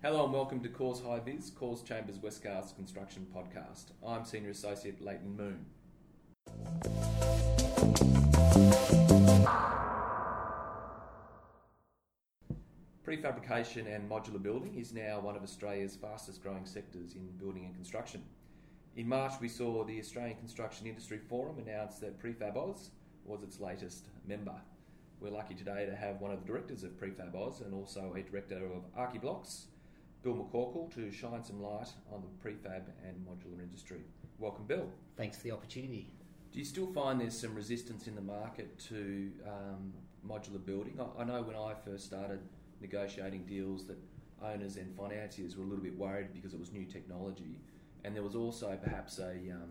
Hello and welcome to Corrs High Vis, Corrs Chambers Westgarth Construction Podcast. I'm Senior Associate Leighton Moon. Prefabrication and modular building is now one of Australia's fastest growing sectors in building and construction. In March, we saw the Australian Construction Industry Forum announce that prefabAUS was its latest member. We're lucky today to have one of the directors of prefabAUS and also a director of ArchiBlox, Bill McCorkle, to shine some light on the prefab and modular industry. Welcome, Bill. Thanks for the opportunity. Do you still find there's some resistance in the market to um, modular building? I, I know when I first started negotiating deals that owners and financiers were a little bit worried because it was new technology, and there was also perhaps a um,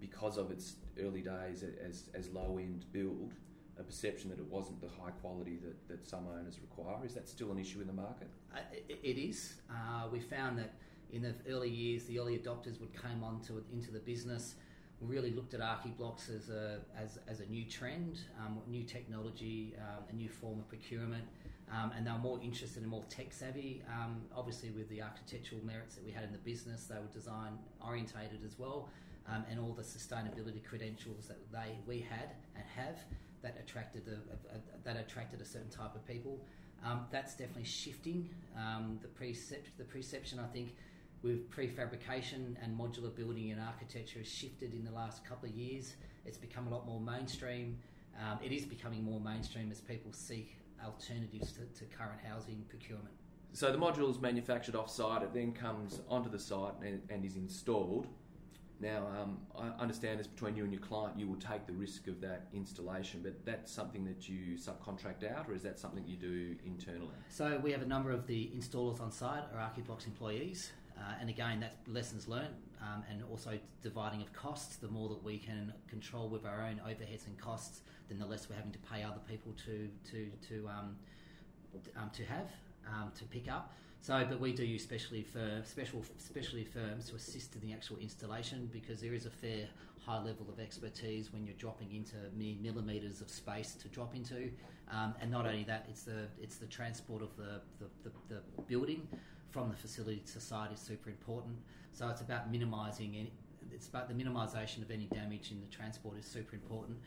because of its early days as as low end build, a perception that it wasn't the high quality that, that some owners require. Is that still an issue in the market? Uh, it, it is. Uh, we found that in the early years, the early adopters would come onto into the business. We really looked at ArchiBlox as a as, as a new trend, um, new technology, um, a new form of procurement, um, and they were more interested and more tech savvy. Um, obviously, with the architectural merits that we had in the business, they were design orientated as well, um, and all the sustainability credentials that they we had and have that attracted a, a, a, that attracted a certain type of people. Um, that's definitely shifting. Um, the, precept, the perception, I think, with prefabrication and modular building and architecture has shifted in the last couple of years. It's become a lot more mainstream. Um, it is becoming more mainstream as people seek alternatives to, to current housing procurement. So the module is manufactured off site, it then comes onto the site and, and is installed. Now, um, I understand this between you and your client, you will take the risk of that installation, but that's something that you subcontract out, or is that something you do internally? So, we have a number of the installers on site are ArchiBlox employees, uh, and again, that's lessons learned um, and also dividing of costs. The more that we can control with our own overheads and costs, then the less we're having to pay other people to, to, to, um, um to have, um, to pick up. So, but we do use specialty for special specialty firms to assist in the actual installation because there is a fair high level of expertise when you're dropping into mere millimeters of space to drop into, um, and not only that, it's the it's the transport of the the, the, the building from the facility to site is super important. So it's about minimising any, it's about the minimisation of any damage in the transport is super important.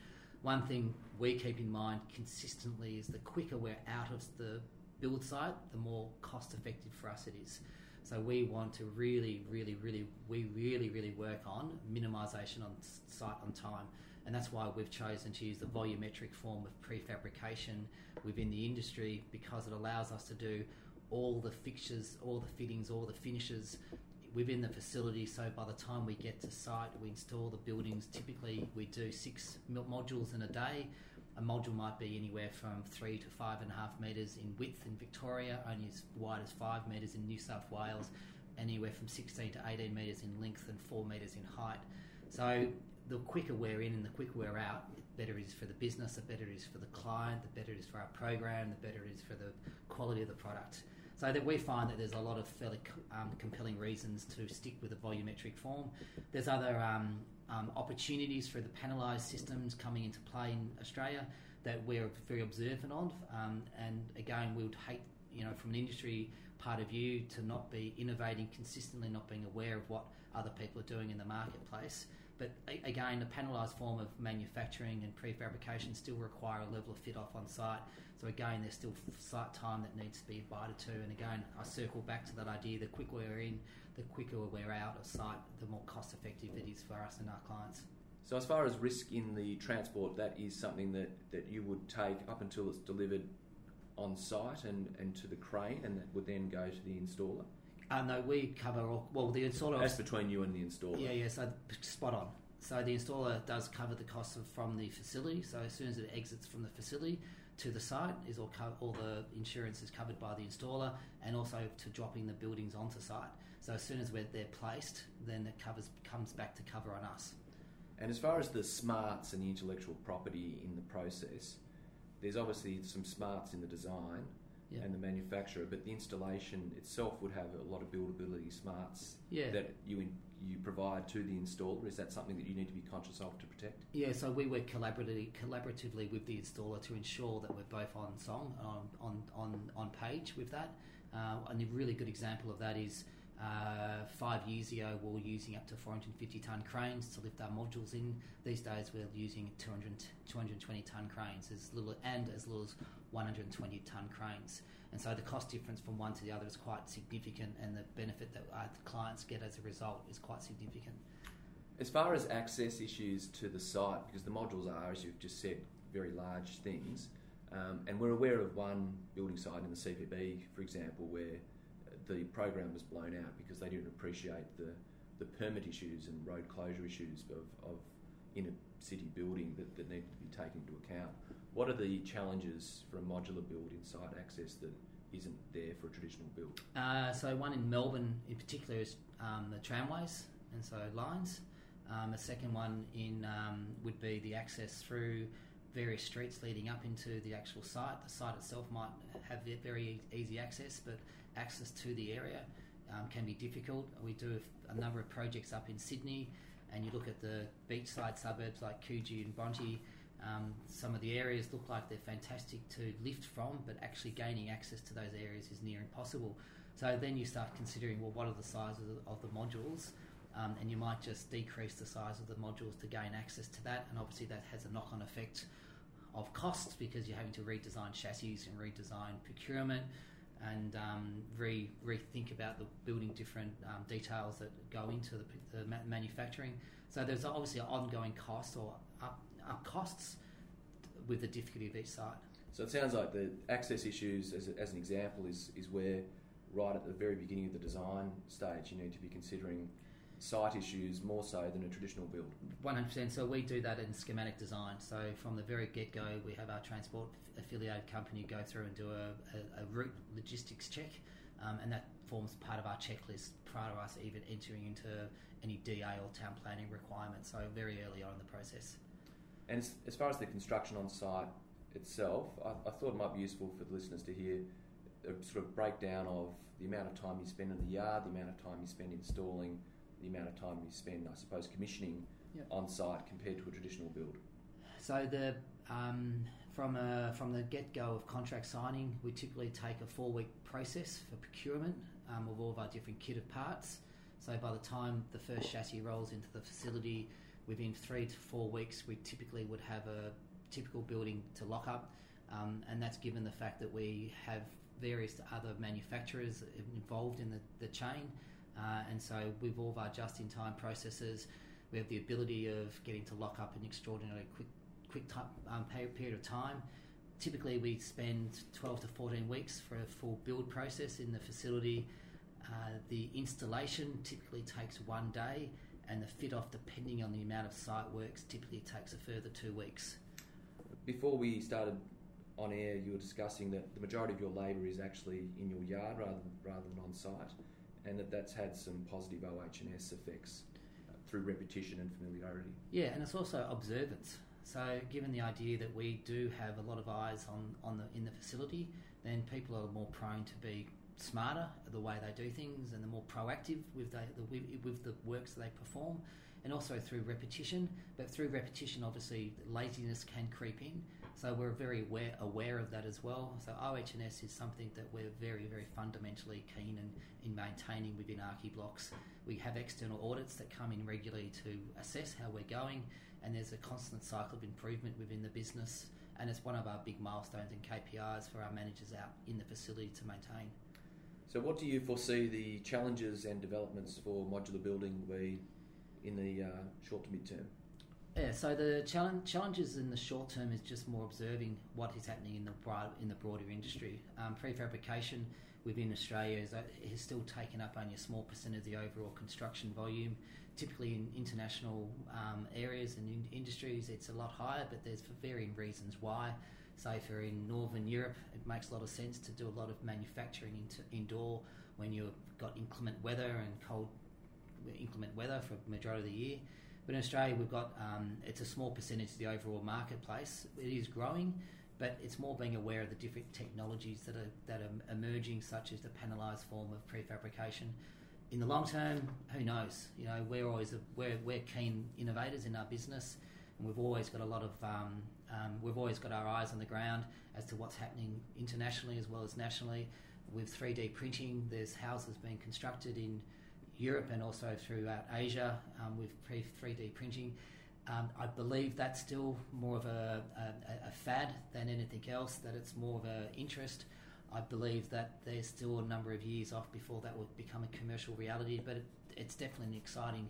One thing we keep in mind consistently is the quicker we're out of the build site, the more cost effective for us it is. So we want to really, really, really, we really, really work on minimisation on site on time, and that's why we've chosen to use the volumetric form of prefabrication within the industry because it allows us to do all the fixtures, all the fittings, all the finishes within the facility. So by the time we get to site, we install the buildings. Typically, we do six modules in a day. A module might be anywhere from three to five and a half metres in width in Victoria, only as wide as five metres in New South Wales, anywhere from 16 to 18 metres in length and four metres in height. So the quicker we're in and the quicker we're out, the better it is for the business, the better it is for the client, the better it is for our program, the better it is for the quality of the product. So that we find that there's a lot of fairly um, compelling reasons to stick with a volumetric form. There's other um, um, opportunities for the panelised systems coming into play in Australia that we're very observant of. Um, and again, we would hate, you know, from an industry part of view, to not be innovating consistently, not being aware of what other people are doing in the marketplace. But again, the panelised form of manufacturing and prefabrication still require a level of fit off on site. So again, there's still site time that needs to be abided to. And again, I circle back to that idea: the quicker we're in, the quicker we're out of site, the more cost effective it is for us and our clients. So, as far as risk in the transport, that is something that, that you would take up until it's delivered on site and, and to the crane, and that would then go to the installer. Uh, no, we cover all. Well, the installer. That's between you and the installer. Yeah, yeah. So spot on. So the installer does cover the costs of, from the facility. So as soon as it exits from the facility to the site, is all co- all the insurance is covered by the installer, and also to dropping the buildings onto site. So as soon as we're, they're placed, then it covers comes back to cover on us. And as far as the smarts and the intellectual property in the process, there's obviously some smarts in the design yeah. and the manufacturer, but the installation itself would have a lot of buildability smarts yeah. that you in, you provide to the installer. Is that something that you need to be conscious of to protect? Yeah, so we work collaboratively, collaboratively with the installer to ensure that we're both on song, on, on, on, on page with that. Uh, and a really good example of that is uh, five years ago, we were using up to 450 tonne cranes to lift our modules in. These days, we're using 200, 220 tonne cranes as little and as little as 120 tonne cranes. And so the cost difference from one to the other is quite significant, and the benefit that our clients get as a result is quite significant. As far as access issues to the site, because the modules are, as you've just said, very large things, um, and we're aware of one building site in the CBD, for example, where the program was blown out because they didn't appreciate the, the permit issues and road closure issues of, of inner city building that, that needed to be taken into account. What are the challenges for a modular build inside access that isn't there for a traditional build? Uh, so one in Melbourne in particular is um, the tramways and so lines. Um, a second one in um, would be the access through various streets leading up into the actual site. The site itself might have very easy access, but access to the area um, can be difficult. We do a number of projects up in Sydney, and you look at the beachside suburbs like Coogee and Bronte. Um, some of the areas look like they're fantastic to lift from, but actually gaining access to those areas is near impossible. So then you start considering, well, what are the sizes of the modules? Um, and you might just decrease the size of the modules to gain access to that, and obviously that has a knock-on effect of costs because you're having to redesign chassis and redesign procurement and um, re rethink about the building different um, details that go into the, the manufacturing. So there's obviously ongoing cost or up, up costs with the difficulty of each site. So it sounds like the access issues, as, as an example, is, is where right at the very beginning of the design stage you need to be considering site issues more so than a traditional build. 100%. So we do that in schematic design. So from the very get go, we have our transport affiliated company go through and do a, a, a route logistics check, um, and that forms part of our checklist prior to us even entering into any DA or town planning requirements. So very early on in the process. And as, as far as the construction on site itself, I, I thought it might be useful for the listeners to hear a sort of breakdown of the amount of time you spend in the yard, the amount of time you spend installing the amount of time you spend, I suppose, commissioning yep. on site compared to a traditional build? So the um, from a, from the get go of contract signing, we typically take a four week process for procurement um, of all of our different kit of parts. So by the time the first chassis rolls into the facility, within three to four weeks, we typically would have a typical building to lock up, um, and that's given the fact that we have various other manufacturers involved in the, the chain. Uh, and so with all of our just-in-time processes, we have the ability of getting to lock up an extraordinarily quick, quick time, um, period of time. Typically, we spend 12 to 14 weeks for a full build process in the facility. Uh, the installation typically takes one day, and the fit off, depending on the amount of site works, typically takes a further two weeks. Before we started on air, you were discussing that the majority of your labour is actually in your yard rather rather than on site and that that's had some positive OH&S effects through repetition and familiarity. Yeah, and it's also observance. So, given the idea that we do have a lot of eyes on, on the in the facility, then people are more prone to be smarter the way they do things and the more proactive with the, the with the works that they perform, and also through repetition. But through repetition, obviously, laziness can creep in. So we're very aware, aware of that as well. So OH&S is something that we're very, very fundamentally keen in, in maintaining within ArchiBlox. We have external audits that come in regularly to assess how we're going, and there's a constant cycle of improvement within the business. And it's one of our big milestones and KPIs for our managers out in the facility to maintain. So, what do you foresee the challenges and developments for modular building be in the uh, short to mid term? Yeah, so the challenge, challenges in the short term is just more observing what is happening in the broad, in the broader industry. Um, prefabrication within Australia is, uh, is still taken up only a small percent of the overall construction volume. Typically, in international um, areas and in industries, it's a lot higher, but there's for varying reasons why. Say, for in Northern Europe, it makes a lot of sense to do a lot of manufacturing into indoor when you've got inclement weather and cold inclement weather for majority of the year. But in Australia, we've got um, it's a small percentage of the overall marketplace. It is growing, but it's more being aware of the different technologies that are that are emerging, such as the panelised form of prefabrication. In the long term, who knows? You know, we're always a, we're we're keen innovators in our business, and we've always got a lot of um, um, we've always got our eyes on the ground as to what's happening internationally as well as nationally. with 3D printing. There's houses being constructed in Europe and also throughout Asia um, with 3D printing. Um, I believe that's still more of a, a, a, fad than anything else, that it's more of an interest. I believe that there's still a number of years off before that would become a commercial reality, but it, it's definitely an exciting,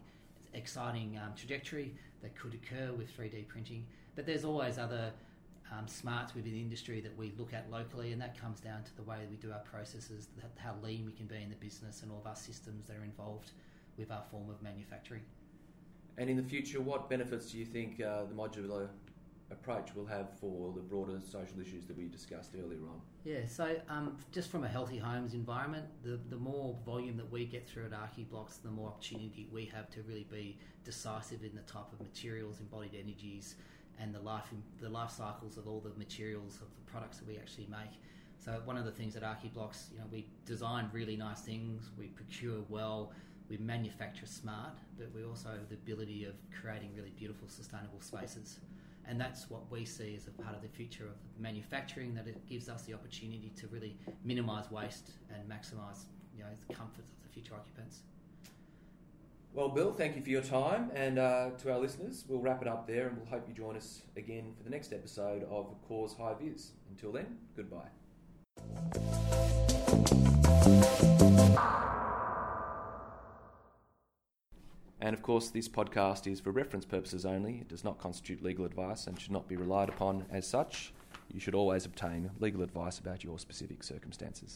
exciting um, trajectory that could occur with 3D printing. But there's always other um, smarts within industry that we look at locally, and that comes down to the way we do our processes, how lean we can be in the business, and all of our systems that are involved with our form of manufacturing. And in the future, what benefits do you think uh, the modular approach will have for the broader social issues that we discussed earlier on? Yeah, so um, just from a healthy homes environment, the, the more volume that we get through at ArchiBlox, the more opportunity we have to really be decisive in the type of materials, embodied energies, and the life the life cycles of all the materials of the products that we actually make. So one of the things at ArchiBlox, you know, we design really nice things, we procure well, we manufacture smart, but we also have the ability of creating really beautiful, sustainable spaces. And that's what we see as a part of the future of manufacturing, that it gives us the opportunity to really minimise waste and maximise you know, the comforts of the future occupants. Well, Bill, thank you for your time. And uh, to our listeners, we'll wrap it up there and we'll hope you join us again for the next episode of Corrs High Vis. Until then, goodbye. And of course, this podcast is for reference purposes only. It does not constitute legal advice and should not be relied upon as such. You should always obtain legal advice about your specific circumstances.